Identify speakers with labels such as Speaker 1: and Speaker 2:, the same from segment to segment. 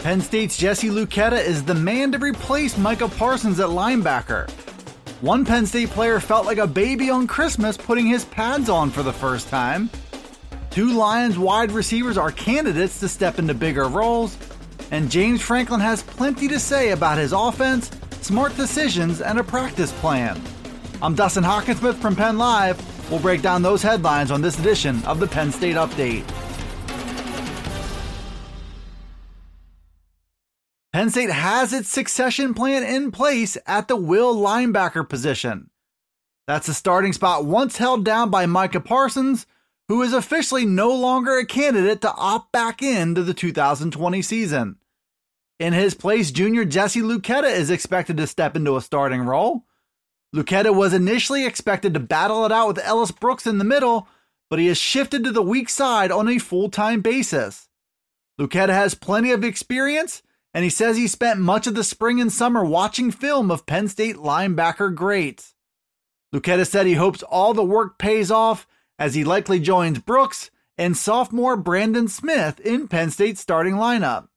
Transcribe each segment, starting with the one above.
Speaker 1: Penn State's Jesse Luketa is the man to replace Micah Parsons at linebacker. One Penn State player felt like a baby on Christmas putting his pads on for the first time. Two Lions wide receivers are candidates to step into bigger roles, and James Franklin has plenty to say about his offense, smart decisions, and a practice plan. I'm Dustin Hockensmith from Penn Live. We'll break down those headlines on this edition of the Penn State Update. Penn State has its succession plan in place at the will linebacker position. That's a starting spot once held down by Micah Parsons, who is officially no longer a candidate to opt back into the 2020 season. In his place, junior Jesse Luketa is expected to step into a starting role. Luketa was initially expected to battle it out with Ellis Brooks in the middle, but he has shifted to the weak side on a full time basis. Luketa has plenty of experience, and he says he spent much of the spring and summer watching film of Penn State linebacker greats. Luketa said he hopes all the work pays off as he likely joins Brooks and sophomore Brandon Smith in Penn State's starting lineup.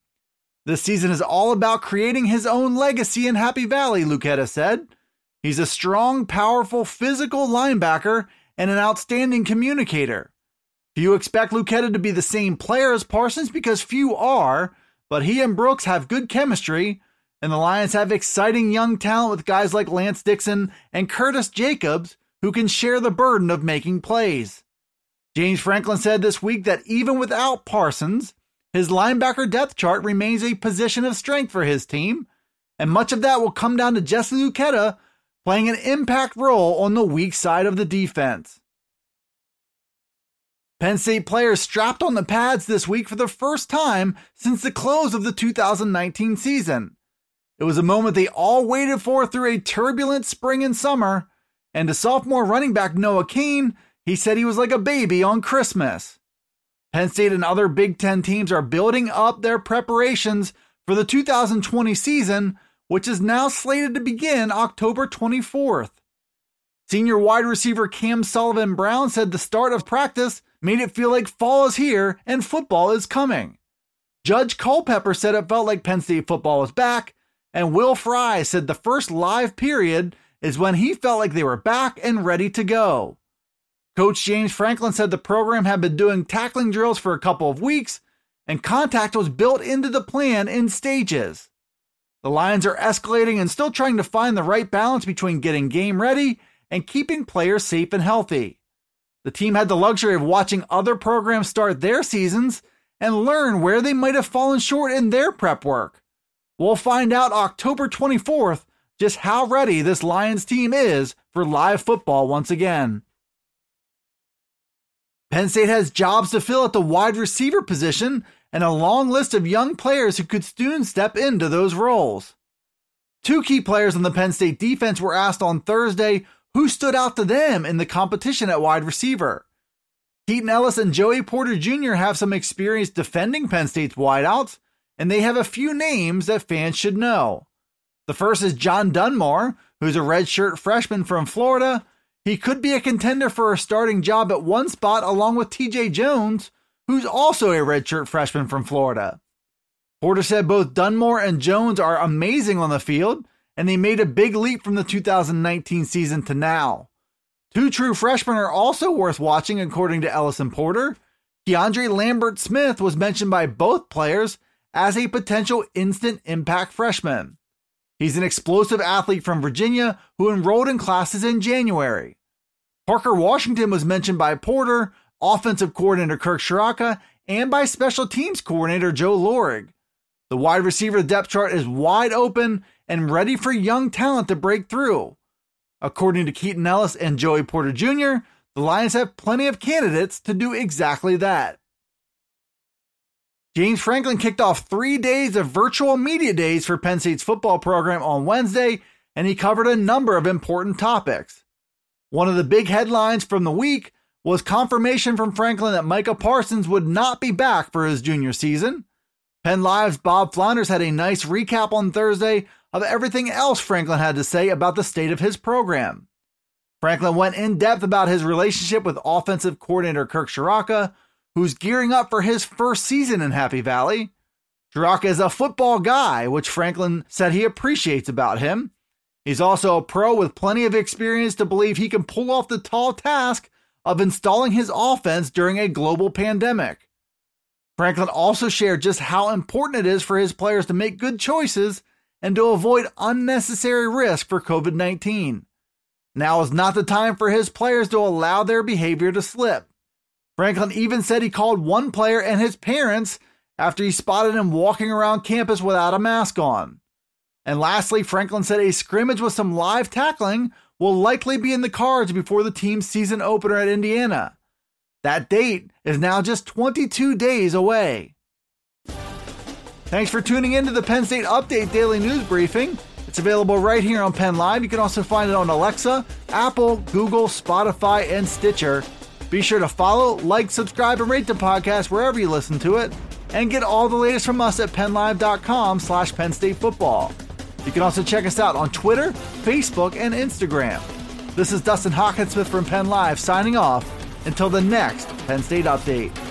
Speaker 1: This season is all about creating his own legacy in Happy Valley, Luketa said. He's a strong, powerful, physical linebacker and an outstanding communicator. Few expect Luketa to be the same player as Parsons because few are, but he and Brooks have good chemistry, and the Lions have exciting young talent with guys like Lance Dixon and Curtis Jacobs who can share the burden of making plays. James Franklin said this week that even without Parsons, his linebacker depth chart remains a position of strength for his team, and much of that will come down to Jesse Luketa playing an impact role on the weak side of the defense. Penn State players strapped on the pads this week for the first time since the close of the 2019 season. It was a moment they all waited for through a turbulent spring and summer, and to sophomore running back Noah Cain, he said he was like a baby on Christmas. Penn State and other Big Ten teams are building up their preparations for the 2020 season which is now slated to begin October 24th. Senior wide receiver Cam Sullivan Brown said the start of practice made it feel like fall is here and football is coming. Judge Culpepper said it felt like Penn State football was back, and Will Fry said the first live period is when he felt like they were back and ready to go. Coach James Franklin said the program had been doing tackling drills for a couple of weeks, and contact was built into the plan in stages. The Lions are escalating and still trying to find the right balance between getting game ready and keeping players safe and healthy. The team had the luxury of watching other programs start their seasons and learn where they might have fallen short in their prep work. We'll find out October 24th just how ready this Lions team is for live football once again. Penn State has jobs to fill at the wide receiver position and a long list of young players who could soon step into those roles. Two key players on the Penn State defense were asked on Thursday who stood out to them in the competition at wide receiver. Keaton Ellis and Joey Porter Jr. have some experience defending Penn State's wideouts, and they have a few names that fans should know. The first is John Dunmore, who's a redshirt freshman from Florida. He could be a contender for a starting job at one spot along with TJ Jones, who's also a redshirt freshman from Florida. Porter said both Dunmore and Jones are amazing on the field, and they made a big leap from the 2019 season to now. Two true freshmen are also worth watching, according to Ellis and Porter. Keandre Lambert Smith was mentioned by both players as a potential instant impact freshman. He's an explosive athlete from Virginia who enrolled in classes in January. Parker Washington was mentioned by Porter, offensive coordinator Kirk Ciarrocca, and by special teams coordinator Joe Lorig. The wide receiver depth chart is wide open and ready for young talent to break through. According to Keaton Ellis and Joey Porter Jr., the Lions have plenty of candidates to do exactly that. James Franklin kicked off three days of virtual media days for Penn State's football program on Wednesday, and he covered a number of important topics. One of the big headlines from the week was confirmation from Franklin that Micah Parsons would not be back for his junior season. Penn Live's Bob Flounders had a nice recap on Thursday of everything else Franklin had to say about the state of his program. Franklin went in depth about his relationship with offensive coordinator Kirk Ciarrocca, who's gearing up for his first season in Happy Valley. Ciarrocca is a football guy, which Franklin said he appreciates about him. He's also a pro with plenty of experience to believe he can pull off the tall task of installing his offense during a global pandemic. Franklin also shared just how important it is for his players to make good choices and to avoid unnecessary risk for COVID 19. Now is not the time for his players to allow their behavior to slip. Franklin even said he called one player and his parents after he spotted him walking around campus without a mask on. And lastly, Franklin said a scrimmage with some live tackling will likely be in the cards before the team's season opener at Indiana. That date is now just 22 days away. Thanks for tuning in to the Penn State Update Daily News Briefing. It's available right here on Penn Live. You can also find it on Alexa, Apple, Google, Spotify, and Stitcher. Be sure to follow, like, subscribe, and rate the podcast wherever you listen to it. And get all the latest from us at PennLive.com slash Penn State Football. You can also check us out on Twitter, Facebook, and Instagram. This is Dustin Hockensmith from Penn Live signing off until the next Penn State Update.